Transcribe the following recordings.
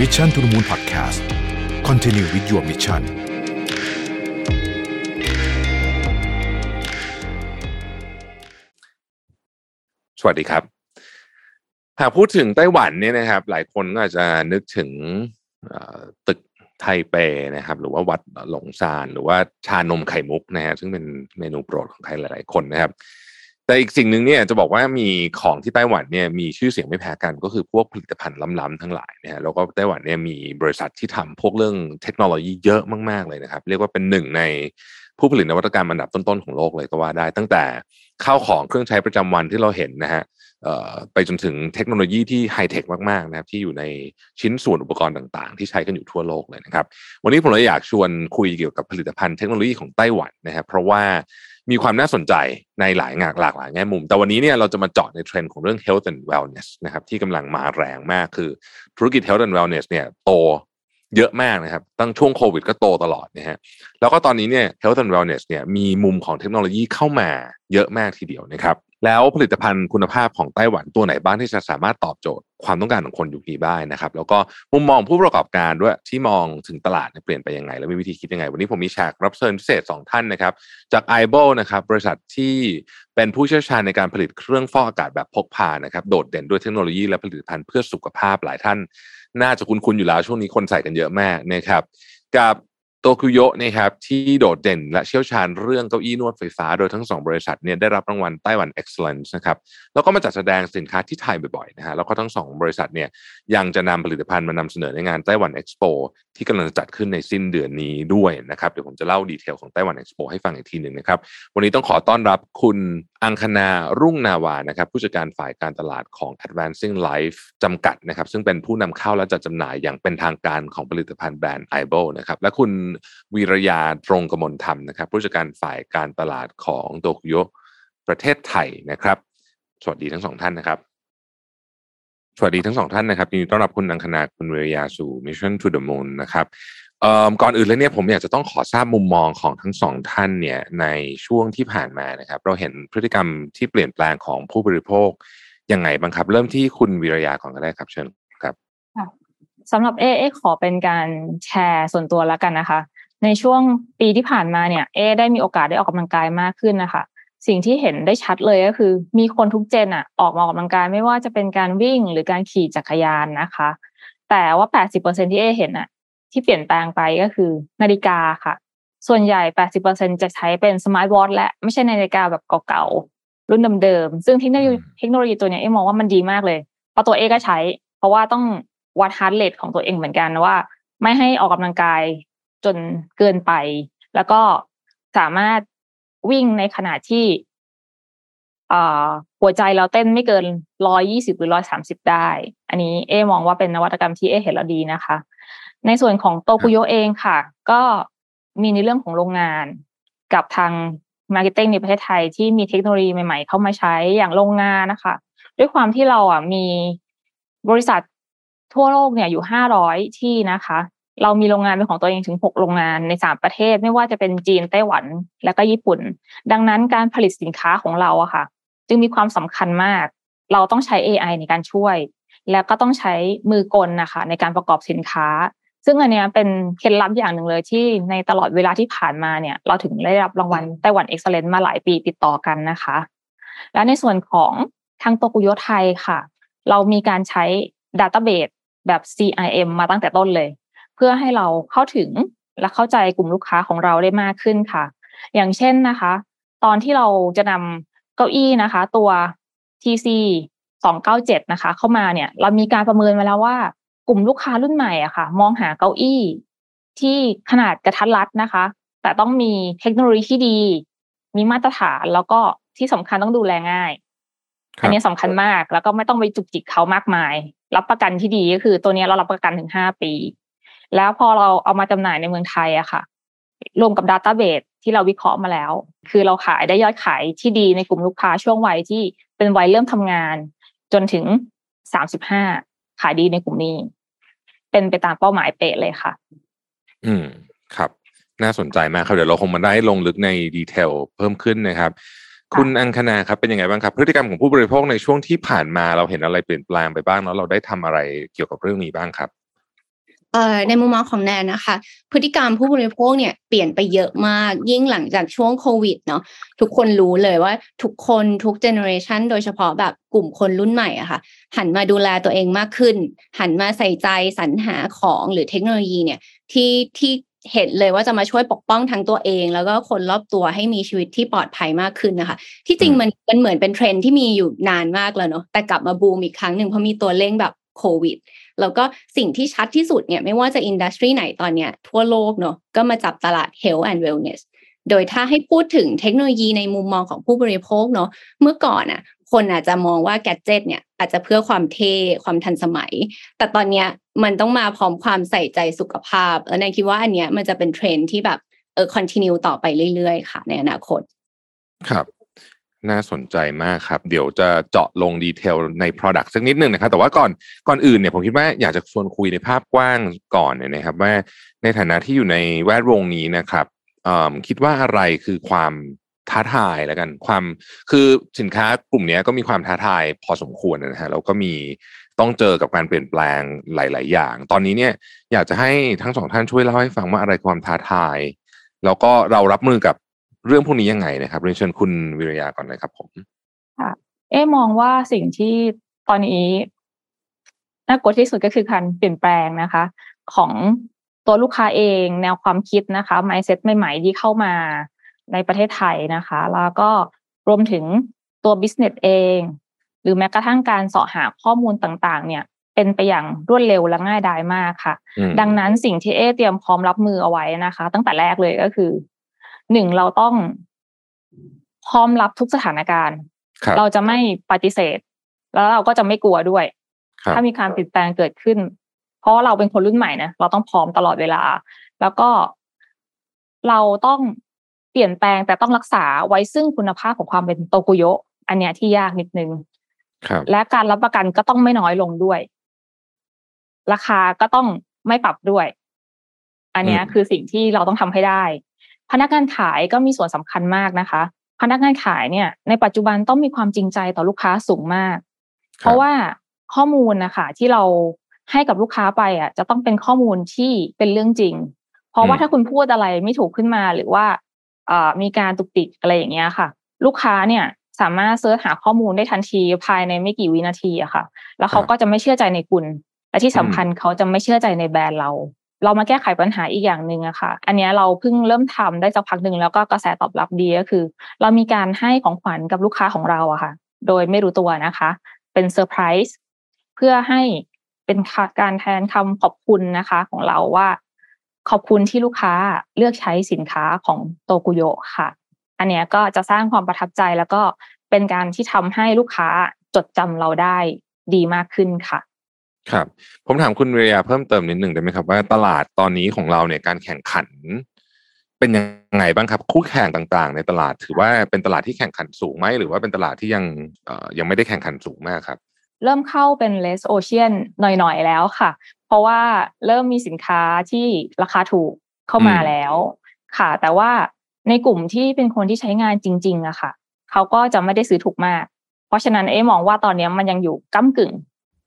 Mission to the Moon Podcast Continue with your mission สวัสดีครับ หากพูดถึงไต้หวันเนี่ยนะครับ หลายคนก็อาจจะนึกถึงตึกไทเปนะครับ หรือว่าวัดหลงซานหรือว่าชานมไข่มุกนะฮะซึ่งเป็นเมนูโปรดของใครหลาย ๆ คนนะครับ แต่อีกสิ่งหนึ่งเนี่ยจะบอกว่ามีของที่ไต้หวันเนี่ยมีชื่อเสียงไม่แพ้กันก็คือพวกผลิตภัณฑ์ล้ำๆทั้งหลายนะฮะแล้วก็ไต้หวันเนี่ยมีบริษัทที่ทำพวกเรื่องเทคโนโลยีเยอะมากๆเลยนะครับ เรียกว่าเป็นหนึ่งในผู้ผลิตนวัตกรรมอันดับต้นๆของโลกเลยก็ว่าได้ ตั้งแต่ข้าวของเครื่องใช้ประจำวันที่เราเห็นนะฮะ ไปจนถึงเทคโนโลยีที่ไฮเทคมากๆนะครับที่อยู่ในชิ้นส่วนอุปกรณ์ต่างๆ ที่ใช้กันอยู่ทั่วโลกเลยนะครับ วันนี้ผมเลยอยากชวนคุยเกี่ยวกับผลิตภัณฑ์เทคโนโลยีของไต้หวันนะครับ เพราะว่ามีความน่าสนใจในหลายงากหลากหลายแง่มุม แต่วันนี้เนี่ยเราจะมาเจาะในเทรนด์ของเรื่อง health and wellness นะครับที่กำลังมาแรงมากคือธุรกิจ health and wellness เนี่ยโตเยอะมากนะครับตั้งช่วงโควิดก็โตตลอดนะฮะแล้วก็ตอนนี้เนี่ย health and wellness เนี่ยมีมุมของเทคโนโลยีเข้ามาเยอะมากทีเดียวนะครับ แล้วผลิตภัณฑ์คุณภาพของไต้หวันตัวไหนบ้างที่จะสามารถตอบโจทย์ความต้องการของคนยุคนี้ได้นะครับ แล้วก็มุมมองผู้ประกอบการด้วยที่มองถึงตลาดเปลี่ยนไปยังไง แล้วมีวิธีคิดยังไง วันนี้ผมมีแขกรับเชิญพิเศษ 2 ท่านนะครับ จาก i b o นะครับบริษัทที่เป็นผู้เชี่ยวชาญในการผลิตเครื่องฟอกอากาศแบบพกพานะครับโดดเด่นด้วยเทคโนโลยีและผลิตภัณฑ์เพื่อสุขภาพหลายท่าน น่าจะคุ้นๆอยู่แล้วช่วงนี้คนใส่กันเยอะมากนะครับกับ โตคุโยะนะครับที่โดดเด่นและเชี่ยวชาญเรื่องเก้าอี้นวดไฟฟ้าโดยทั้งสองบริษัทเนี่ยได้รับรางวัลไต้หวัน Excellence นะครับแล้วก็มาจัดแสดงสินค้าที่ไทยบ่อยๆนะฮะแล้วก็ทั้งสองบริษัทเนี่ยยังจะนำผลิตภัณฑ์มานำเสนอในงานไต้หวัน Expo ที่กำลังจะจัดขึ้นในสิ้นเดือนนี้ด้วยนะครับเดี๋ยวผมจะเล่าดีเทลของไต้หวัน Expo ให้ฟังอีกทีหนึ่งนะครับวันนี้ต้องขอต้อนรับคุณ อังคณารุ่งนาวานะครับผู้จัดการฝ่ายการตลาดของ Advancing Life จำกัดนะครับซึ่งเป็นผู้นำเข้าและจัดจำหน่ายอย่างเป็นทางการของผลิตภัณฑ์แบรนด์ i b o นะครับและคุณวีรยาตรงกมลธรรมนะครับผู้จัดการฝ่ายการตลาดของโตคุโยประเทศไทยนะครับ สวัสดีทั้งสองท่านนะครับ สวัสดีทั้งสองท่านนะครับยินดีต้อนรับคุณอังคณาคุณวีรยาสู่ Mission to the Moon นะครับ ก่อนอื่นเลยเนี่ยผมอยากจะต้องขอทราบมุมมองของทั้งสองท่านเนี่ยในช่วงที่ผ่านมานะครับ เราเห็นพฤติกรรมที่เปลี่ยนแปลงของผู้บริโภคยังไงบ้างครับ เริ่มที่คุณวีรยาก่อนก็ได้ครับเชิญครับสำหรับเอเอขอเป็นการแชร์ส่วนตัวแล้วกันนะคะ ในช่วงปีที่ผ่านมาเนี่ยเอได้มีโอกาสได้ออกกำลังกายมากขึ้นนะคะสิ่งที่เห็นได้ชัดเลยก็คือ มีคนทุก gen อะออกมาออกกำลังกายไม่ว่าจะเป็นการวิ่งหรือการขี่จักรยานนะคะ แต่ว่า 80%ที่เอเห็นอะ ที่เปลี่ยนแปลงไปก็คือนาฬิกาค่ะ ส่วนใหญ่ 80%จะใช้เป็น smart watch และไม่ใช่นาฬิกาแบบเก่าๆ รุ่นเดิมๆ ซึ่งเทคโนโลยีเทคโนโลยีตัวเนี้ยเอมองว่ามันดีมากเลย เพราะตัวเอก็ใช้ เพราะว่าต้องวัด heart rate ของตัวเองเหมือนกันว่า ไม่ให้ออกกำลังกายจนเกินไป แล้วก็สามารถวิ่งในขณะที่อ่าหัวใจเราเต้นไม่เกินร้อยยี่สิบหรือร้อยสามสิบได้ อันนี้เอมองว่าเป็นนวัตกรรมที่เอเห็นแล้วดีนะคะ ในส่วนของโตคุโยเองค่ะ ก็มีในเรื่องของโรงงานกับทาง marketing ในประเทศไทยที่มีเทคโนโลยีใหม่ๆ เข้ามาใช้อย่างโรงงานนะคะ ด้วยความที่เราอะมีบริษัททั่วโลกเนี่ยอยู่ห้าร้อยที่นะคะ เรามีโรงงานเป็นของตัวเองถึงหกโรงงานในสามประเทศ ไม่ว่าจะเป็นจีนไต้หวันและก็ญี่ปุ่น ดังนั้นการผลิตสินค้าของเราอะค่ะ จึงมีความสำคัญมาก เราต้องใช้ AI ในการช่วย แล้วก็ต้องใช้มือกลนะคะ ในการประกอบสินค้า ซึ่งอันเนี้ยเป็นเคล็ดลับอย่างหนึ่งเลยที่ในตลอดเวลาที่ผ่านมาเนี่ย เราถึงได้รับรางวัลไต้หวันเอ็กซ์เลนต์มาหลายปีติดต่อกันนะคะ และในส่วนของทางโตกุโยไทยค่ะ เรามีการใช้ Database แบบ CIM มาตั้งแต่ต้นเลย เพื่อให้เราเข้าถึงและเข้าใจกลุ่มลูกค้าของเราได้มากขึ้นค่ะ อย่างเช่นนะคะ ตอนที่เราจะนำเก้าอี้นะคะ ตัว TC 297นะคะ เข้ามาเนี่ย เรามีการประเมินมาแล้วว่า กลุ่มลูกค้ารุ่นใหม่อะค่ะ มองหาเก้าอี้ที่ขนาดกระทัดรัดนะคะ แต่ต้องมีเทคโนโลยีที่ดี มีมาตรฐานแล้วก็ที่สำคัญต้องดูแลง่ายครับอันนี้สำคัญมากแล้วก็ไม่ต้องไปจุกจิกเขามากมาย รับประกันที่ดีก็คือ ตัวเนี้ยเรารับประกันถึงห้าปี แล้วพอเราเอามาจำหน่ายในเมืองไทยอะค่ะ รวมกับดัตต้าเบสที่เราวิเคราะห์มาแล้ว คือเราขายได้ยอดขายที่ดีในกลุ่มลูกค้าช่วงวัยที่เป็นวัยเริ่มทำงาน จนถึงสามสิบห้า ขายดีในกลุ่มนี้ เป็นไปตามเป้าหมายเป๊ะเลยค่ะ อืมครับ น่าสนใจมากครับ เดี๋ยวเราคงมาได้ลงลึกใน detail เพิ่มขึ้นนะครับ คุณอังคณาครับเป็นยังไงบ้างครับ พฤติกรรมของผู้บริโภคในช่วงที่ผ่านมาเราเห็นอะไรเปลี่ยนแปลงไปบ้างแล้วเราได้ทำอะไรเกี่ยวกับเรื่องนี้บ้างครับเอ่อ ในมุมมองของแนนนะคะ พฤติกรรมผู้บริโภคเนี่ยเปลี่ยนไปเยอะมาก ยิ่งหลังจากช่วงโควิดเนาะทุกคนรู้เลยว่าทุกคนทุก generation โดยเฉพาะแบบกลุ่มคนรุ่นใหม่อะค่ะ หันมาดูแลตัวเองมากขึ้น หันมาใส่ใจสรรหาของหรือเทคโนโลยีเนี่ยที่ที่เห็นเลยว่าจะมาช่วยปกป้องทั้งตัวเอง แล้วก็คนรอบตัวให้มีชีวิตที่ปลอดภัยมากขึ้นนะคะ ที่จริงมันมันเหมือนเป็นเทรนด์ที่มีอยู่นานมากแล้วเนาะแต่กลับมาบูมอีกครั้งหนึ่งเพราะมีตัวเร่งแบบ โควิด แล้วก็สิ่งที่ชัดที่สุดเนี่ยไม่ว่าจะ industry ไหนตอนเนี้ยทั่วโลกเนาะก็มาจับตลาด health and wellness โดยถ้าให้พูดถึงเทคโนโลยีในมุมมองของผู้บริโภคเนาะเมื่อก่อนอะ คนอาจจะมองว่าแกจ e t เนี่ยอาจจะเพื่อความเท่ความทันสมัย แต่ตอนเนี้ยมันต้องมาพร้อมความใส่ใจสุขภาพแล้วนายคิดว่าอันเนี้ยมันจะเป็นเทรนด์ที่แบบเออ continue ต่อไปเรื่อยๆ ค่ะ ในอนาคต ครับ น่าสนใจมากครับ เดี๋ยวจะเจาะลง detail ใน Product สักนิดหนึ่งนะครับ แต่ว่าก่อนก่อนอื่นเนี่ยผมคิดว่าอยากจะชวนคุยในภาพกว้างก่อนเนี่ยนะครับ ว่าในฐานะที่อยู่ในแวดวงนี้นะครับคิดว่าอะไรคือความท้าทายแล้วกันความคือสินค้ากลุ่มนี้ก็มีความท้าทายพอสมควรนะฮะแล้วก็มีต้องเจอกับการเปลี่ยนแปลงหลาย ๆ อย่าง ตอนนี้เนี่ยอยากจะให้ทั้งสองท่านช่วยเล่าให้ฟังว่าอะไรความท้าทาย แล้วก็เรารับมือกับ เรื่องพวกนี้ยังไงนะครับเรียนเชิญคุณวิริยาก่อนเลยครับผมค่ะเอ๊มองว่าสิ่งที่ตอนนี้น่ากลัวที่สุดก็คือการเปลี่ยนแปลงนะคะ ของตัวลูกค้าเองแนวความคิดนะคะ mindset ใหม่ ๆ ที่เข้ามาในประเทศไทยนะคะ แล้วก็รวมถึงตัว business เอง หรือแม้กระทั่งการเสาะหาข้อมูลต่างๆ เนี่ย เป็นไปอย่างรวดเร็วและง่ายดายมากค่ะ ดังนั้นสิ่งที่เอเตรียมพร้อมรับมือเอาไว้นะคะ ตั้งแต่แรกเลยก็คือ หนึ่งเราต้องพร้อมรับทุกสถานการณ์เราจะไม่ปฏิเสธ แล้วเราก็จะไม่กลัวด้วย ถ้ามีการเปลี่ยนแปลงเกิดขึ้น เพราะเราเป็นคนรุ่นใหม่นะเราต้องพร้อมตลอดเวลา แล้วก็เราต้องเปลี่ยนแปลงแต่ต้องรักษาไว้ซึ่งคุณภาพของความเป็นโตกุโยอันเนี้ยที่ยากนิดนึงและการรับประกันก็ต้องไม่น้อยลงด้วย ราคาก็ต้องไม่ปรับด้วย อันนี้คือสิ่งที่เราต้องทำให้ได้ พนักงานขายก็มีส่วนสำคัญมากนะคะ พนักงานขายเนี่ย ในปัจจุบันต้องมีความจริงใจต่อลูกค้าสูงมาก เพราะว่าข้อมูลนะคะที่เราให้กับลูกค้าไปอะ จะต้องเป็นข้อมูลที่เป็นเรื่องจริง เพราะว่าถ้าคุณพูดอะไรไม่ถูกขึ้นมาหรือว่าอ่ามีการตุกติกอะไรอย่างเงี้ยค่ะ ลูกค้าเนี่ยสามารถเสิร์ชหาข้อมูลได้ทันทีภายในไม่กี่วินาทีอะค่ะ แล้วเขาก็จะไม่เชื่อใจในคุณและที่สำคัญเขาจะไม่เชื่อใจในแบรนด์เรา เรามาแก้ไขปัญหาอีกอย่างหนึ่งอะค่ะ อันนี้เราเพิ่งเริ่มทำได้สักพักหนึ่งแล้วก็กระแสตอบรับดีก็คือ เรามีการให้ของขวัญกับลูกค้าของเราอะค่ะ โดยไม่รู้ตัวนะคะ เป็นเซอร์ไพรส์เพื่อให้เป็นการแทนคำขอบคุณนะคะ ของเราว่า ขอบคุณที่ลูกค้าเลือกใช้สินค้าของโตกุโยค่ะ อันนี้ก็จะสร้างความประทับใจแล้วก็เป็นการที่ทำให้ลูกค้าจดจำเราได้ดีมากขึ้นค่ะ ครับ ผมถามคุณเรียเพิ่มเติมนิดหนึ่งได้ไหมครับ ว่าตลาดตอนนี้ของเราเนี่ยการแข่งขัน เป็นยังไงบ้างครับ คู่แข่งต่างๆ ในตลาดถือว่าเป็นตลาดที่แข่งขันสูงไหมหรือว่าเป็นตลาดที่ยังเอ่อยังไม่ได้แข่งขันสูงมากครับ เริ่มเข้าเป็นเลสโอเชียนหน่อยๆแล้วค่ะ เพราะว่าเริ่มมีสินค้าที่ราคาถูกเข้ามาแล้ว ค่ะ แต่ว่าในกลุ่มที่เป็นคนที่ใช้งานจริง ๆอะค่ะเขาก็จะไม่ได้ซื้อถูกมาก เพราะฉะนั้นเอ๊มองว่าตอนนี้มันยังอยู่ก้ากึ่ง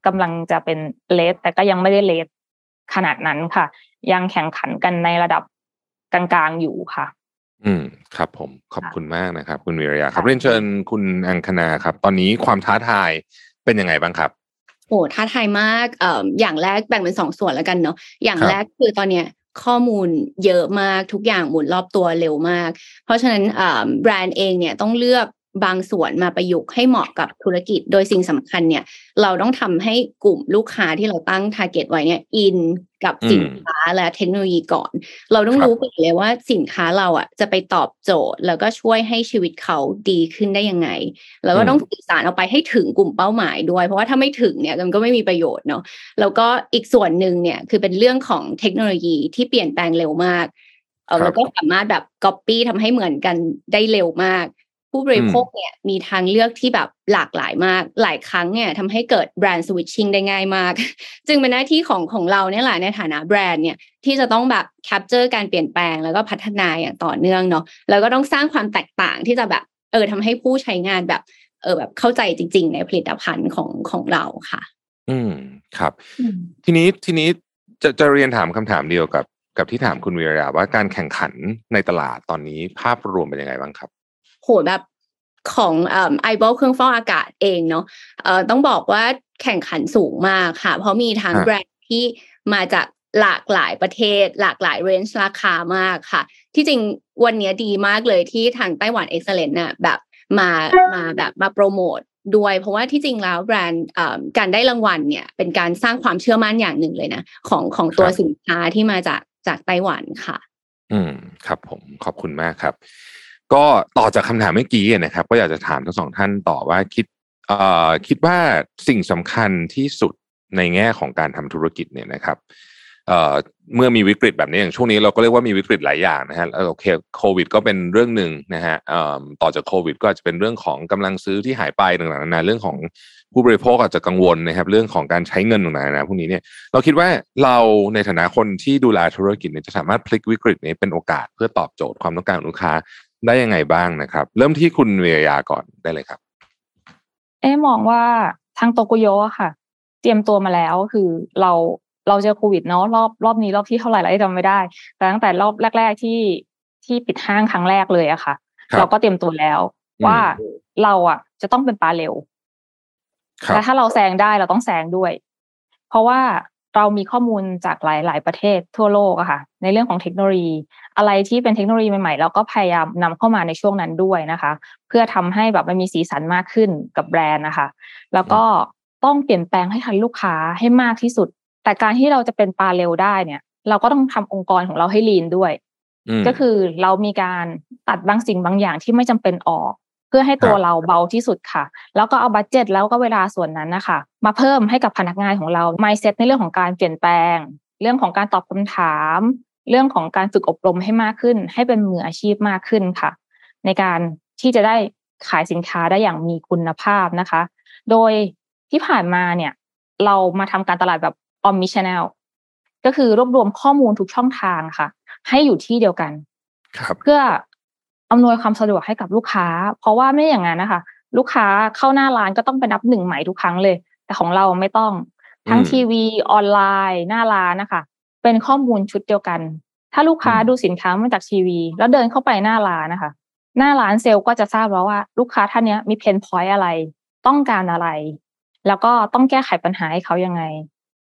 กำลังจะเป็นเลสแต่ก็ยังไม่ได้เลสขนาดนั้นค่ะ ยังแข่งขันกันในระดับกลางๆอยู่ค่ะ อืมครับผมขอบคุณมากนะครับ คุณวิริยาครับเรียนเชิญคุณอังคณาครับ ตอนนี้ความท้าทายเป็นยังไงบ้างครับโอ้ท้าทายมากเอ่ออย่างแรกแบ่งเป็นสองส่วนแล้วกันเนาะอย่างแรกคือตอนเนี้ยข้อมูลเยอะมากทุกอย่างหมุนรอบตัวเร็วมาก เพราะฉะนั้นแบรนด์เองเนี่ยต้องเลือก บางส่วนมาประยุกต์ให้เหมาะกับธุรกิจ โดยสิ่งสำคัญเนี่ย เราต้องทำให้กลุ่มลูกค้าที่เราตั้ง target ไว้เนี่ยอินกับสินค้าและเทคโนโลยีก่อน เราต้องรู้ก่อนเลยว่าสินค้าเราอะจะไปตอบโจทย์ แล้วก็ช่วยให้ชีวิตเขาดีขึ้นได้ยังไง แล้วก็ต้องสื่อสารออกไปให้ถึงกลุ่มเป้าหมายด้วย เพราะว่าถ้าไม่ถึงเนี่ยมันก็ไม่มีประโยชน์เนาะแล้วก็อีกส่วนหนึ่งเนี่ยคือเป็นเรื่องของเทคโนโลยีที่เปลี่ยนแปลงเร็วมากเออเราก็สามารถแบบก๊อปปี้ทำให้เหมือนกันได้เร็วมาก ผู้บริโภคเนี่ยมีทางเลือกที่แบบหลากหลายมาก หลายครั้งเนี่ยทำให้เกิดแบรนด์สวิตชิ่งได้ง่ายมาก จึงเป็นหน้าที่ของของเราเนี่ยแหละในฐานะแบรนด์เนี่ยที่จะต้องแบบแคปเจอร์การเปลี่ยนแปลงแล้วก็พัฒนาอย่างต่อเนื่องเนาะแล้วก็ต้องสร้างความแตกต่างที่จะแบบเออทำให้ผู้ใช้งานแบบเออแบบเข้าใจจริง ๆ ในผลิตภัณฑ์ของของเราค่ะ อืมครับ ทีนี้ทีนี้จะจะเรียนถามคำถามเดียวกับ กับที่ถามคุณวีระว่าการแข่งขันในตลาดตอนนี้ภาพรวมเป็นยังไงบ้างครับ โหแบบของไอบอลเครื่องฟอกอากาศเองเนาะเอ่อต้องบอกว่าแข่งขันสูงมากค่ะ เพราะมีทั้งฮะแบรนด์ที่มาจากหลากหลายประเทศ หลากหลายเรนจ์ราคามากค่ะ ที่จริงวันเนี้ยดีมากเลยที่ทางไต้หวันเอ็กซ์เลนน่ะแบบมามาแบบมาโปรโมทด้วย เพราะว่าที่จริงแล้วแบรนด์เอ่อการได้รางวัลเนี่ย เป็นการสร้างความเชื่อมั่นอย่างหนึ่งเลยนะ ของของตัวครับสินค้าที่มาจากจากไต้หวันค่ะ อืมครับผมขอบคุณมากครับ ก็ต่อจากคำถามเมื่อกี้นะครับ ก็อยากจะถามทั้งสองท่านต่อว่าคิดเอ่อคิดว่าสิ่งสำคัญที่สุดในแง่ของการทำธุรกิจเนี่ยนะครับเอ่อเมื่อมีวิกฤตแบบนี้อย่างช่วงนี้เราก็เรียกว่ามีวิกฤตหลายอย่างนะฮะโอเคโควิด ก็เป็นเรื่องหนึ่งนะฮะเอ่อต่อจากโควิด ก็อาจจะเป็นเรื่องของกำลังซื้อที่หายไปต่างๆนานาเรื่องของผู้บริโภคอาจจะกังวลนะครับเรื่องของการใช้เงินต่างๆนานาพวกนี้เนี่ยเราคิดว่าเราในฐานะคนที่ดูแลธุรกิจเนี่ยจะสามารถพลิกวิกฤตนี้เป็นโอกาสเพื่อตอบโจทย์ความต้องการของลูกค้า ได้ยังไงบ้างนะครับ เริ่มที่คุณเวียยาก่อนได้เลยครับ เอ๊ะมองว่าทางโตโกโยอะค่ะ เตรียมตัวมาแล้วคือเราเราเจอโควิดเนาะรอบรอบนี้รอบที่เท่าไหร่แล้วจำไม่ได้ แต่ตั้งแต่รอบแรก ๆที่ที่ปิดห้างครั้งแรกเลยอะค่ะครับเราก็เตรียมตัวแล้วอืมว่าเราอะจะต้องเป็นปลาเร็วครับและถ้าเราแซงได้เราต้องแซงด้วย เพราะว่า เรามีข้อมูลจากหลาย ๆ ประเทศทั่วโลกอะค่ะ ในเรื่องของเทคโนโลยี อะไรที่เป็นเทคโนโลยีใหม่ ๆ เราก็พยายามนำเข้ามาในช่วงนั้นด้วยนะคะ เพื่อทำให้แบบมันมีสีสันมากขึ้นกับแบรนด์นะคะ แล้วก็ต้องเปลี่ยนแปลงให้ทันลูกค้าให้มากที่สุด แต่การที่เราจะเป็นปลาเร็วได้เนี่ย เราก็ต้องทำองค์กรของเราให้ลีนด้วยมก็คือเรามีการตัดบางสิ่งบางอย่างที่ไม่จำเป็นออก เพื่อให้ตัวครับเราเบาที่สุดค่ะ แล้วก็เอาบัตเจ็ตแล้วก็เวลาส่วนนั้นนะคะมาเพิ่มให้กับพนักงานของเรา mindset ในเรื่องของการเปลี่ยนแปลง เรื่องของการตอบคำถาม เรื่องของการฝึกอบรมให้มากขึ้น ให้เป็นมืออาชีพมากขึ้นค่ะ ในการที่จะได้ขายสินค้าได้อย่างมีคุณภาพนะคะ โดยที่ผ่านมาเนี่ย เรามาทำการตลาดแบบ omni channel ก็คือรวบรวมข้อมูลทุกช่องทางค่ะ ให้อยู่ที่เดียวกันครับเพื่อ อำนวยความสะดวกให้กับลูกค้า เพราะว่าไม่อย่างนั้นนะคะลูกค้าเข้าหน้าร้านก็ต้องไปนับหนึ่งใหม่ทุกครั้งเลย แต่ของเราไม่ต้อง ทั้งอืมทีวีออนไลน์หน้าร้านนะคะ เป็นข้อมูลชุดเดียวกัน ถ้าลูกค้าอืมดูสินค้ามาจากทีวี แล้วเดินเข้าไปหน้าร้านนะคะ หน้าร้านเซลล์ก็จะทราบแล้วว่า ลูกค้าท่านเนี้ยมีเพนพอยต์อะไร ต้องการอะไร แล้วก็ต้องแก้ไขปัญหาให้เขายังไง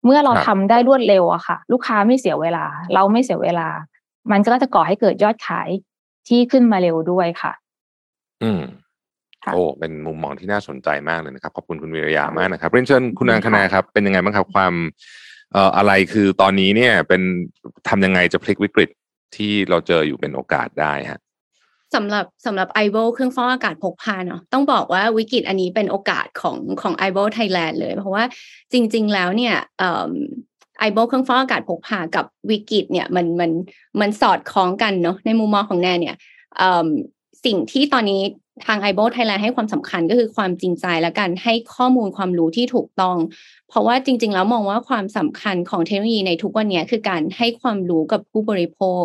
เมื่อเราครับทำได้รวดเร็วอะค่ะ ลูกค้าไม่เสียเวลา เราไม่เสียเวลา มันก็จะก่อให้เกิดยอดขาย ที่ขึ้นมาเร็วด้วยค่ะ อืมค่ะโอ้เป็นมุมมองที่น่าสนใจมากเลยนะครับ ขอบคุณคุณวิริยามากนะครับเรียนเชิญคุณนางคณาครับ เป็นยังไงบ้างครับความเอ่ออะไรคือตอนนี้เนี่ยเป็นทำยังไงจะพลิกวิกฤตที่เราเจออยู่เป็นโอกาสได้ฮะสำหรับสำหรับ i b o เครื่องฟอกอากาศพกพาเนาะต้องบอกว่าวิกฤตอันนี้เป็นโอกาสของของ i b o Thailand เลย เพราะว่าจริง ๆ แล้วเนี่ย ไอโบเครื่องฟอกอากาศพกพากับวิกฤตเนี่ยมันมันมันสอดคล้องกันเนาะในมุมมองของแนนเนี่ยสิ่งที่ตอนนี้ทาง i b o Thailand ให้ความสำคัญก็คือความจริงใจและการให้ข้อมูลความรู้ที่ถูกต้อง เพราะว่าจริง ๆ แล้วมองว่าความสำคัญของเทคโนโลยีในทุกวันเนี้ยคือการให้ความรู้กับผู้บริโภค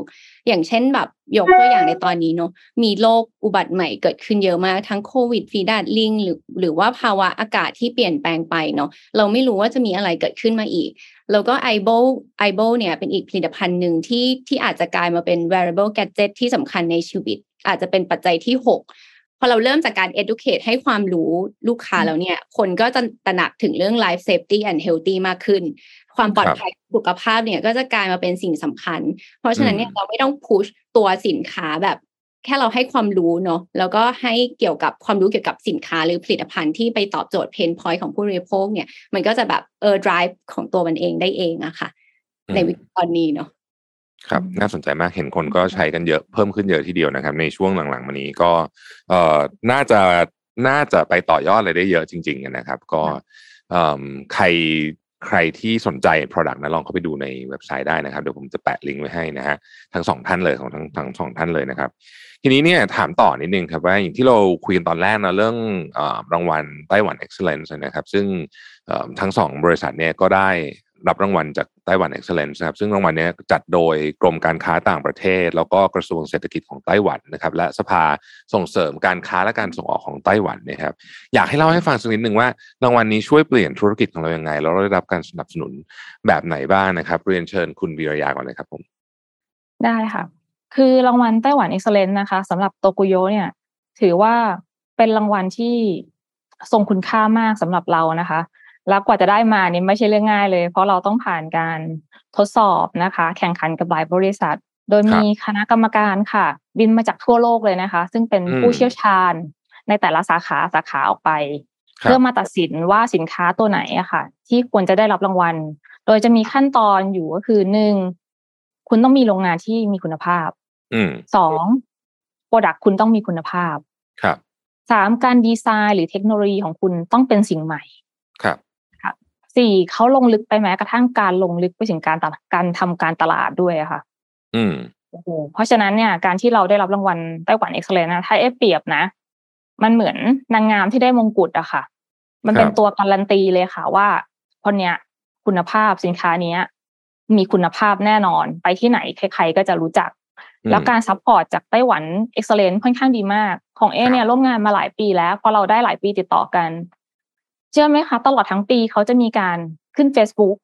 อย่างเช่นแบบยกตัวอย่างในตอนนี้เนาะมีโรคอุบัติใหม่เกิดขึ้นเยอะมากทั้งโควิดฟีดาดลิงหรือหรือว่าภาวะอากาศที่เปลี่ยนแปลงไปเนาะเราไม่รู้ว่าจะมีอะไรเกิดขึ้นมาอีก แล้วก็ i b o i b o เนี่ยเป็นอีกผลิตภัณฑ์หนึ่งที่ที่อาจจะกลายมาเป็น wearable gadget ที่สำคัญในชีวิต อาจจะเป็นปัจจัยที่ 6 พอเราเริ่มจากการ educate ให้ความรู้ลูกค้าแล้วเนี่ย คนก็จะตระหนักถึงเรื่อง life safety and healthy มากขึ้น ความปลอดภัยสุขภาพเนี่ยก็จะกลายมาเป็นสิ่งสำคัญ เพราะฉะนั้นเนี่ยอืมเราไม่ต้อง push ตัวสินค้าแบบ แค่เราให้ความรู้เนาะแล้วก็ให้เกี่ยวกับความรู้เกี่ยวกับสินค้าหรือผลิตภัณฑ์ที่ไปตอบโจทย์ pain point ของผู้บริโภคเนี่ยมันก็จะแบบเออ drive ของตัวมันเองได้เองอะค่ะ ในวิกฤตตอนนี้เนาะครับน่าสนใจมากเห็นคนก็ใช้กันเยอะเพิ่มขึ้นเยอะทีเดียวนะครับ ในช่วงหลังๆมานี้ก็เอ่อน่าจะน่าจะไปต่อยอดอะไรได้เยอะจริง ๆ นะครับ ก็เอิ่มใครใครที่สนใจ Product นะลองเข้าไปดูในเว็บไซต์ได้นะครับ เดี๋ยวผมจะแปะลิงก์ไว้ให้นะฮะทั้งสองท่านเลยของทั้งทั้งสองท่านเลยนะครับ ทีนี้เนี่ยถามต่อนิดนึงครับว่าอย่างที่เราคุยกันตอนแรกนะเรื่องอรางวัลไต้หวัน Excellence นะครับ ซึ่งทั้งสองบริษัทเนี่ยก็ได้รับรางวัลจากไต้หวัน Excellence นะครับ ซึ่งรางวัลนี้จัดโดยกรมการค้าต่างประเทศ แล้วก็กระทรวงเศรษฐกิจของไต้หวันนะครับ และสภาส่งเสริมการค้าและการส่งออกของไต้หวันนะครับ อยากให้เล่าให้ฟังสักนิดหนึ่งว่ารางวัลนี้ช่วยเปลี่ยนธุรกิจของเราอย่างไง แล้วเราได้รับการสนับสนุนแบบไหนบ้างนะครับ เรียนเชิญคุณวีรยาก่อนเลยครับผม ได้ค่ะ คือรางวัลไต้หวัน Excellence นะคะสำหรับโตกุโยเนี่ย ถือว่าเป็นรางวัลที่ทรงคุณค่ามากสำหรับเรานะคะแล้วกว่าจะได้มานี่ไม่ใช่เรื่องง่ายเลย เพราะเราต้องผ่านการทดสอบนะคะ แข่งขันกับหลายบริษัท โดยมีคณะกรรมการค่ะ บินมาจากทั่วโลกเลยนะคะ ซึ่งเป็นผู้เชี่ยวชาญในแต่ละสาขาสาขาออกไป เพื่อมาตัดสินว่าสินค้าตัวไหนอะค่ะ ที่ควรจะได้รับรางวัล โดยจะมีขั้นตอนอยู่ก็คือหนึ่งคุณต้องมีโรงงานที่มีคุณภาพ สองโปรดักคุณต้องมีคุณภาพ ครับสามการดีไซน์หรือเทคโนโลยีของคุณต้องเป็นสิ่งใหม่ ครับครับสี่เขาลงลึกไปแม้กระทั่งการลงลึกไปถึงการการทำการตลาดด้วยค่ะ อืมโอ้โหเพราะฉะนั้นเนี่ยการที่เราได้รับรางวัลไต้หวัน Excellence นะถ้าเอเปรียบนะ มันเหมือนนางงามที่ได้มงกุฎอะค่ะ มันเป็นตัวการันตีเลยค่ะว่าคนเนี้ยคุณภาพสินค้าเนี้ย มีคุณภาพแน่นอนไปที่ไหนใครๆก็จะรู้จัก แล้วการ support จากไต้หวัน Excellence ค่อนข้างดีมาก ของเอเนี่ยร่วมงานมาหลายปีแล้วพอเราได้หลายปีติดต่อกัน เชื่อไหมคะตลอดทั้งปีเขาจะมีการขึ้น Facebook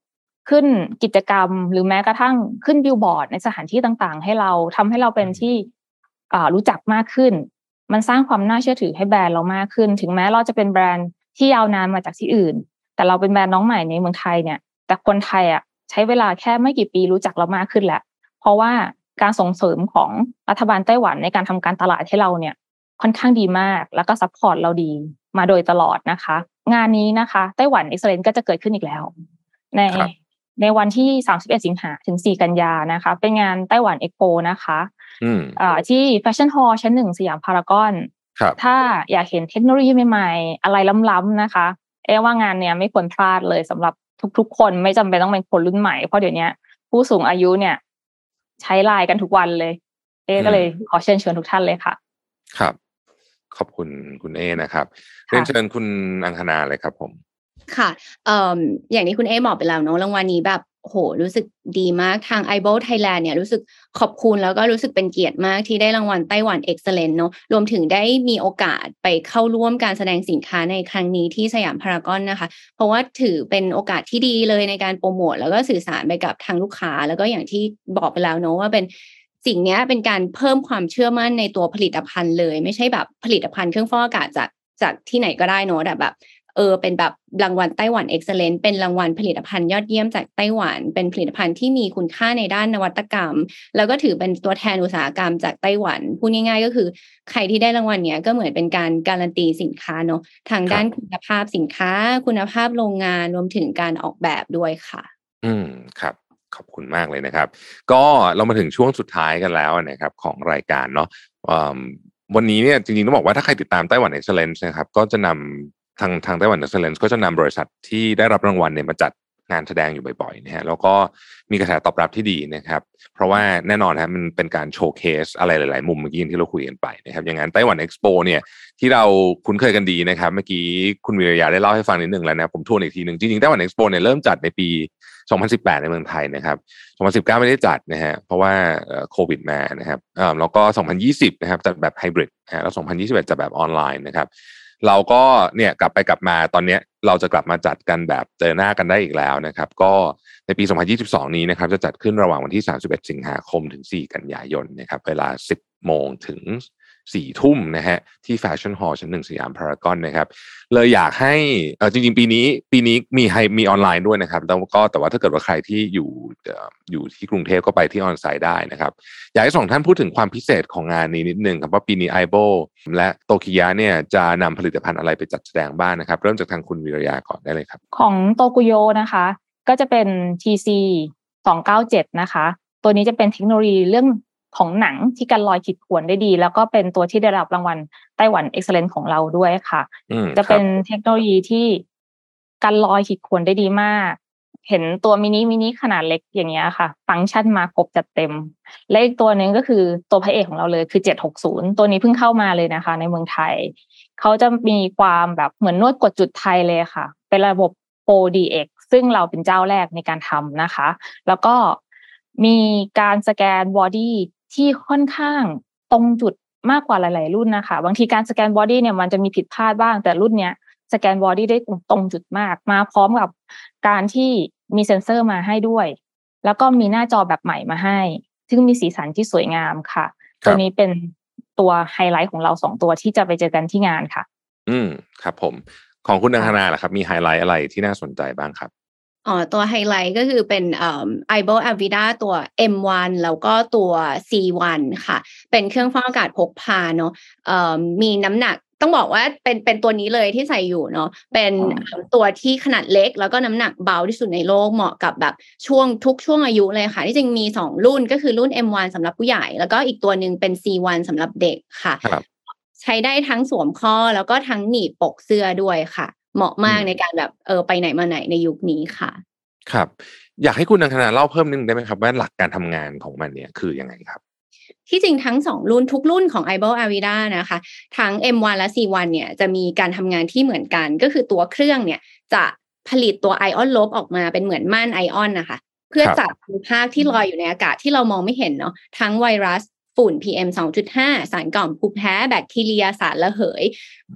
ขึ้นกิจกรรม หรือแม้กระทั่งขึ้นบิลบอร์ดในสถานที่ต่างๆ ให้เราทำให้เราเป็นที่รู้จักมากขึ้น มันสร้างความน่าเชื่อถือให้แบรนด์เรามากขึ้น ถึงแม้เราจะเป็นแบรนด์ที่ยาวนานมาจากที่อื่น แต่เราเป็นแบรนด์น้องใหม่ในเมืองไทยเนี่ย แต่คนไทยอะใช้เวลาแค่ไม่กี่ปีรู้จักเรามากขึ้นแหละ เพราะว่า การส่งเสริมของรัฐบาลไต้หวันในการทำการตลาดให้เราเนี่ยค่อนข้างดีมาก แล้วก็ support เราดีมาโดยตลอดนะคะ งานนี้นะคะไต้หวัน Excellence ก็จะเกิดขึ้นอีกแล้ว ในในวันที่ 31 สิงหาถึง 4 กันยานะคะ เป็นงานไต้หวันเอ็กโปนะคะอ่าที่ Fashion Hall ชั้นหนึ่งสยามพารากอนถ้าอยากเห็นเทคโนโลยีใหม่ๆ อะไรล้ำๆนะคะ เอว่างานเนี้ยไม่ควรพลาดเลยสำหรับทุกๆ คนไม่จำเป็นต้องเป็นคนรุ่นใหม่ เพราะเดี๋ยวนี้ผู้สูงอายุเนี่ย ใช้ไลน์กันทุกวันเลย เอก็เลยขอเชิญชวนทุกท่านเลยค่ะ ครับ ขอบคุณคุณเอนะครับเรียนเชิญคุณอังคณาเลยครับผมค่ะเอ่ออย่างที่คุณเอบอกไปแล้วเนาะรางวัลนี้แบบ โหรู้สึกดีมากทาง i b o Thailand เนี่ยรู้สึกขอบคุณแล้วก็รู้สึกเป็นเกียรติมากที่ได้รางวัลไต้หวัน Excellent เนาะรวมถึงได้มีโอกาสไปเข้าร่วมการแสดงสินค้าในครั้งนี้ที่สยามพารากอนนะคะ เพราะว่าถือเป็นโอกาสที่ดีเลยในการโปรโมทแล้วก็สื่อสารไปกับทางลูกค้า แล้วก็อย่างที่บอกไปแล้วเนาะว่าเป็นสิ่งนี้เป็นการเพิ่มความเชื่อมั่นในตัวผลิตภัณฑ์เลย ไม่ใช่แบบผลิตภัณฑ์เครื่องฟอกอากาศจากจากที่ไหนก็ได้เนาะแต่แบบ เออเป็นแบบรางวัลไต้หวันเอ็กซ์เลนเป็นรางวัลผลิตภัณฑ์ยอดเยี่ยมจากไต้หวัน เป็นผลิตภัณฑ์ที่มีคุณค่าในด้านนวัตกรรม แล้วก็ถือเป็นตัวแทนอุตสาหกรรมจากไต้หวันพูดง่ายๆก็คือ ใครที่ได้รางวัลเนี้ยก็เหมือนเป็นการการันตีสินค้าเนาะทางด้านคุณภาพสินค้า คุณภาพโรงงานรวมถึงการออกแบบด้วยค่ะ อืมครับขอบคุณมากเลยนะครับ ก็เรามาถึงช่วงสุดท้ายกันแล้วนะครับของรายการเนาะวันนี้เนี่ยจริงๆต้องบอกว่าถ้าใครติดตามไต้หวัน Excellence นะครับก็จะนำ ทางทางไต้หวัน Excellence ก็จะนำบริษัทที่ได้รับรางวัลเนี่ยมาจัดงานแสดงอยู่บ่อยๆนะฮะแล้วก็มีกระแสตอบรับที่ดีนะครับ เพราะว่าแน่นอนครับมันเป็นการ showcase อะไรหลายๆ มุมเมื่อกี้ที่เราคุยกันไปนะครับอย่างงานไต้หวันเอ็กซ์โปเนี่ยที่เราคุ้นเคยกันดีนะครับ เมื่อกี้คุณวิรยาได้เล่าให้ฟังนิดหนึ่งแล้วนะผมทวนอีกทีหนึ่งจริงๆไต้หวันเอ็กซ์โปเนี่ยเริ่มจัดในปี 2018 ในเมืองไทยนะครับ 2019 ไม่ได้จัดนะฮะเพราะว่าโควิดมานะครับแล้วก็ 2020 นะครับจัดแบบไฮบริดนะฮะแล้ว2021จัดแบบออนไลน์นะครับ เราก็เนี่ยกลับไปกลับมาตอนนี้เราจะกลับมาจัดกันแบบเจอหน้ากันได้อีกแล้วนะครับ ก็ในปี 2022 นี้นะครับ จะจัดขึ้นระหว่างวันที่ 31 สิงหาคมถึง 4 กันยายนนะครับ เวลา 10 โมงถึง สี่ทุ่มนะฮะที่แฟชั่นฮอลล์ชั้นหนึ่งสยามพารากอนนะครับเลยอยากให้เออจริง ๆ ปีนี้ปีนี้มีให้มีออนไลน์ด้วยนะครับแล้วก็แต่ว่าถ้าเกิดว่าใครที่อยู่อยู่ที่กรุงเทพก็ไปที่ออนไซต์ได้นะครับ อยากให้สองท่านพูดถึงความพิเศษของงานนี้นิดนึงครับว่าปีนี้ไอโบและโตคิยะเนี่ยจะนำผลิตภัณฑ์อะไรไปจัดแสดงบ้างนะครับ เริ่มจากทางคุณวิรยาก่อนได้เลยครับ ของโตกุโยนะคะ ก็จะเป็น TC 297 นะคะ ตัวนี้จะเป็นเทคโนโลยีเรื่อง ของหนังที่กันรอยขีดข่วนได้ดี แล้วก็เป็นตัวที่ได้รับรางวัลไต้หวัน Excellence ของเราด้วยค่ะ จะเป็นเทคโนโลยีที่กันรอยขีดข่วนได้ดีมาก เห็นตัวมินิมินิขนาดเล็กอย่างเงี้ยค่ะ ฟังก์ชันมาครบจัดเต็ม และอีกตัวหนึ่งก็คือตัวพระเอกของเราเลยคือ760ตัวนี้เพิ่งเข้ามาเลยนะคะ ในเมืองไทย เขาจะมีความแบบเหมือนนวดกดจุดไทยเลยค่ะ เป็นระบบ 4DX ซึ่งเราเป็นเจ้าแรกในการทำนะคะ แล้วก็มีการสแกน body ที่ค่อนข้างตรงจุดมากกว่าหลาย ๆ รุ่นนะคะ บางทีการสแกน body เนี่ยมันจะมีผิดพลาดบ้าง แต่รุ่นเนี้ยสแกน body ได้ตรงจุดมาก มาพร้อมกับการที่มีเซ็นเซอร์มาให้ด้วย แล้วก็มีหน้าจอแบบใหม่มาให้ ซึ่งมีสีสันที่สวยงามค่ะ ตัวนี้เป็นตัวไฮไลท์ของเราสองตัวที่จะไปเจอกันที่งานค่ะ อืมครับผม ของคุณดังคณาล่ะครับ มีไฮไลท์อะไรที่น่าสนใจบ้างครับ อ๋อตัวไฮไลท์ก็คือเป็นเอ่อ i b o a v i d a ตัว M1 แล้วก็ตัว C1 ค่ะ เป็นเครื่องฟอกอากาศพกพาเนาะเอ่อมีน้ำหนักต้องบอกว่าเป็นเป็นตัวนี้เลยที่ใส่อยู่เนาะเป็นตัวที่ขนาดเล็ก แล้วก็น้ำหนักเบาที่สุดในโลกเหมาะกับแบบช่วงทุกช่วงอายุเลยค่ะ ที่จริงมี 2 รุ่นก็คือรุ่น M1 สำหรับผู้ใหญ่ แล้วก็อีกตัวหนึ่งเป็น C1 สำหรับเด็กค่ะครับใช้ได้ทั้งสวมข้อแล้วก็ทั้งหนีบปกเสื้อด้วยค่ะ เหมาะมากในการแบบเออไปไหนมาไหนในยุคนี้ค่ะ ครับ อยากให้คุณดังคณาเล่าเพิ่มนิดนึงได้ไหมครับ ว่าหลักการทำงานของมันเนี่ยคือยังไงครับ ที่จริงทั้งสองรุ่นทุกรุ่นของ i b o a v i d a นะคะ ทั้ง M1 และ C1 เนี่ยจะมีการทำงานที่เหมือนกัน ก็คือตัวเครื่องเนี่ยจะผลิตตัวไอออนลบออกมาเป็นเหมือนม่านไอออนนะคะเพื่อครับจับอนุภาคที่ลอยอยู่ในอากาศที่เรามองไม่เห็นเนาะทั้งไวรัสฝุ่น PM 2.5 สารก่อมภูมิแพ้แบคทีเรียสารระเหย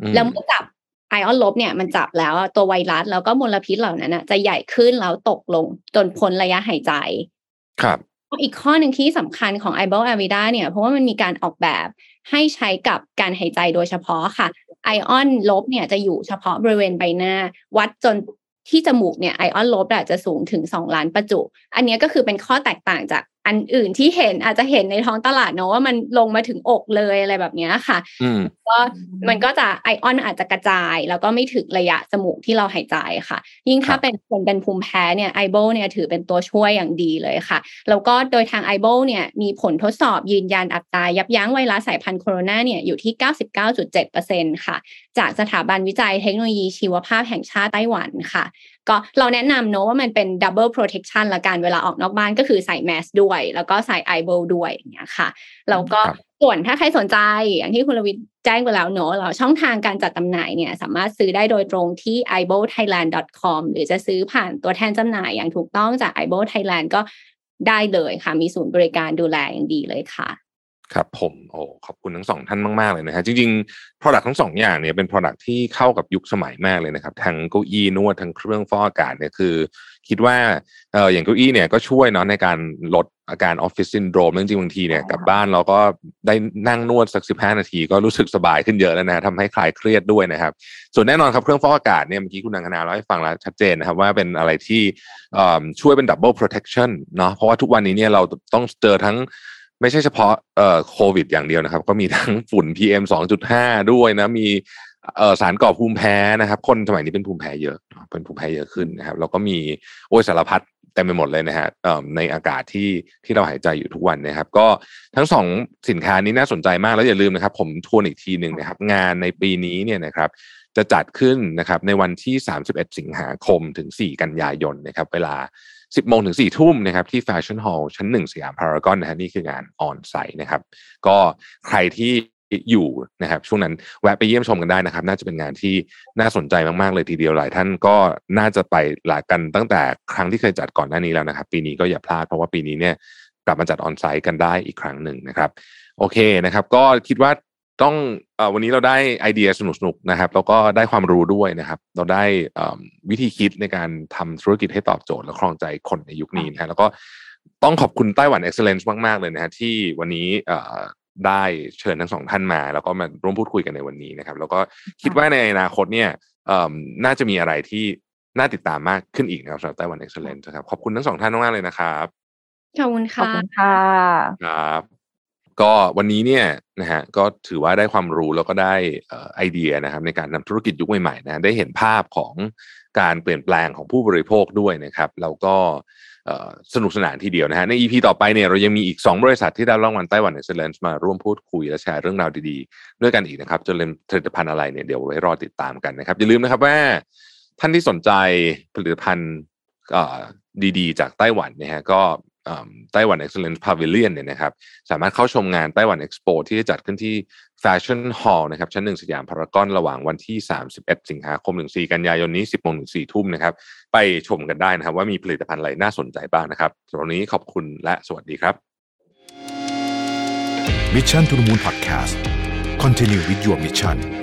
อืมแล้วเมื่อจับ ไอออนลบเนี่ยมันจับแล้วอะตัวไวรัสแล้วก็มลพิษเหล่านั้นอะจะใหญ่ขึ้นแล้วตกลงจนพ้นระยะหายใจ ครับอีกข้อหนึ่งที่สำคัญของ i b o a v i d a เนี่ยเพราะว่ามันมีการออกแบบให้ใช้กับการหายใจโดยเฉพาะค่ะ ไอออนลบเนี่ยจะอยู่เฉพาะบริเวณใบหน้า วัดจนที่จมูกเนี่ยไอออนลบอะจะสูงถึง 2 ล้านประจุ อันเนี้ยก็คือเป็นข้อแตกต่างจาก อันอื่นที่เห็นอาจจะเห็นในท้องตลาดเนอะว่ามันลงมาถึงอกเลยอะไรแบบเนี้ยค่ะอืมก็มันก็จะไอออนอาจจะกระจาย แล้วก็ไม่ถึงระยะจมูกที่เราหายใจค่ะ ยิ่งถ้าครับเป็นคนเป็นภูมิแพ้เนี่ยไอโบเนี่ยถือเป็นตัวช่วยอย่างดีเลยค่ะ แล้วก็โดยทางไอโบเนี่ยมีผลทดสอบยืนยันอัตรายับยั้งไวรัสสายพันธุ์โคโรนาเนี่ยอยู่ที่ 99.7%ค่ะ จากสถาบันวิจัยเทคโนโลยีชีวภาพแห่งชาติไต้หวันค่ะ ก็เราแนะนำเนอะว่ามันเป็น double protection ละกันเวลาออกนอกบ้านก็คือใส่แมสด้วยแล้วก็ใส่ไอโบด้วยอย่างเงี้ยค่ะแล้วก็ครับส่วนถ้าใครสนใจอย่างที่คุณรวิทย์แจ้งไปแล้วเนอะเราช่องทางการจัดจำหน่ายเนี่ย สามารถซื้อได้โดยตรงที่ i b o thailand com หรือจะซื้อผ่านตัวแทนจำหน่ายอย่างถูกต้องจาก i b o Thailand ก็ได้เลยค่ะ มีศูนย์บริการดูแลอย่างดีเลยค่ะ ครับผมโอ้ขอบคุณทั้งสองท่านมาก ๆ เลยนะฮะจริง ๆ Product ทั้งสองอย่างเนี่ยเป็น Product ที่เข้ากับยุคสมัยมากเลยนะครับ ทั้งเก้าอี้นวดทั้งเครื่องฟอกอากาศเนี่ยคือ คิดว่าเอออย่างเก้าอี้เนี่ยก็ช่วยเนาะในการลดอาการออฟฟิศซินโดรมจริงๆบางทีเนี่ยกลับบ้านเราก็ได้นั่งนวดสักสิบห้านาทีก็รู้สึกสบายขึ้นเยอะแล้วนะฮะทำให้คลายเครียดด้วยนะครับ ส่วนแน่นอนครับเครื่องฟอกอากาศเนี่ยเมื่อกี้คุณนังคณาเล่าให้ฟังแล้วชัดเจนนะครับว่าเป็นอะไรที่เอ่อช่วยเป็น double protection เนาะเพราะว่าทุกวันนี้เนี่ยเราต้องเจอทั้งไม่ใช่เฉพาะเอ่อโควิดอย่างเดียวนะครับ ก็มีทั้งฝุ่น PM 2.5 ด้วยนะ มีเอ่อ สารก่อภูมิแพ้นะครับ คนสมัยนี้เป็นภูมิแพ้เยอะ เป็นภูมิแพ้เยอะขึ้นนะครับ แล้วก็มีโอ้ยสารพัดเต็มไปหมดเลยนะฮะในอากาศที่ที่เราหายใจอยู่ทุกวันนะครับ ก็ทั้งสองสินค้านี้น่าสนใจมากแล้วอย่าลืมนะครับ ผมทวนอีกทีหนึ่งนะครับ งานในปีนี้เนี่ยนะครับจะจัดขึ้นนะครับในวันที่ 31 สิงหาคมถึง 4 กันยายนนะครับ เวลา 10โมงถึง4ทุ่มนะครับที่ Fashion Hall ชั้น 1 สยามพารากอนนะฮะนี่คืองาน onsite นะครับ ก็ใครที่ อยู่นะครับ ช่วงนั้นแวะไปเยี่ยมชมกันได้นะครับ น่าจะเป็นงานที่น่าสนใจมากๆเลยทีเดียวหลายท่านก็น่าจะไปหลากันตั้งแต่ครั้งที่เคยจัดก่อนหน้านี้แล้วนะครับ ปีนี้ก็อย่าพลาดเพราะว่าปีนี้เนี่ยกลับมาจัดออนไซต์กันได้อีกครั้งหนึ่งนะครับ โอเคนะครับ ก็คิดว่าต้องอวันนี้เราได้ไอเดียสนุกๆนะครับ แล้วก็ได้ความรู้ด้วยนะครับ เราได้วิธีคิดในการทำธุรกิจให้ตอบโจทย์และครองใจคนในยุคนี้นะแล้วก็ต้องขอบคุณไต้หวัน Excellence มาก ๆ เลยนะฮะที่วันนี้ ได้เชิญทั้งสองท่านมา แล้วก็มาร่วมพูดคุยกันในวันนี้นะครับ แล้วก็คิดว่าในอนาคตเนี่ยเอิ่มน่าจะมีอะไรที่น่าติดตามมากขึ้นอีกนะครับสำหรับไต้หวัน Excellence นะครับขอบคุณทั้งสองท่านมากๆเลยนะครับขอบคุณขอบค่ะคุณค่ะครับก็วันนี้เนี่ยนะฮะก็ถือว่าได้ความรู้แล้วก็ได้เอ่อไอเดียนะครับ ในการนำธุรกิจยุคใหม่ๆนะได้เห็นภาพของการเปลี่ยนแปลงของผู้บริโภคด้วยนะครับ แล้วก็เอ่อ สนุกสนานทีเดียวนะฮะใน EP ต่อไปเนี่ยเรายังมีอีก 2 บริษัทที่ได้รางวัลไต้หวัน Excellence มาร่วมพูดคุยและแชร์เรื่องราวดีๆด้วยกันอีกนะครับจะเป็นผลิตภัณฑ์อะไรเนี่ยเดี๋ยวไว้รอติดตามกันนะครับอย่าลืมนะครับว่าท่านที่สนใจผลิตภัณฑ์ดีๆ จากไต้หวันเนี่ยฮะก็ ไต้หวัน Excellence Pavilion เนี่ยนะครับสามารถเข้าชมงานไต้หวัน Expo ที่จะจัดขึ้นที่ Fashion Hall นะครับชั้นหนึ่งสยามพารากอนระหว่างวันที่ 31 สิงหาคมถึง4กันยายนนี้ 10โมงถึง4ทุ่มนะครับไปชมกันได้นะครับ ว่ามีผลิตภัณฑ์อะไรน่าสนใจบ้างนะครับตรงนี้ขอบคุณและสวัสดีครับ Mission to the Moon Podcast Continue with your mission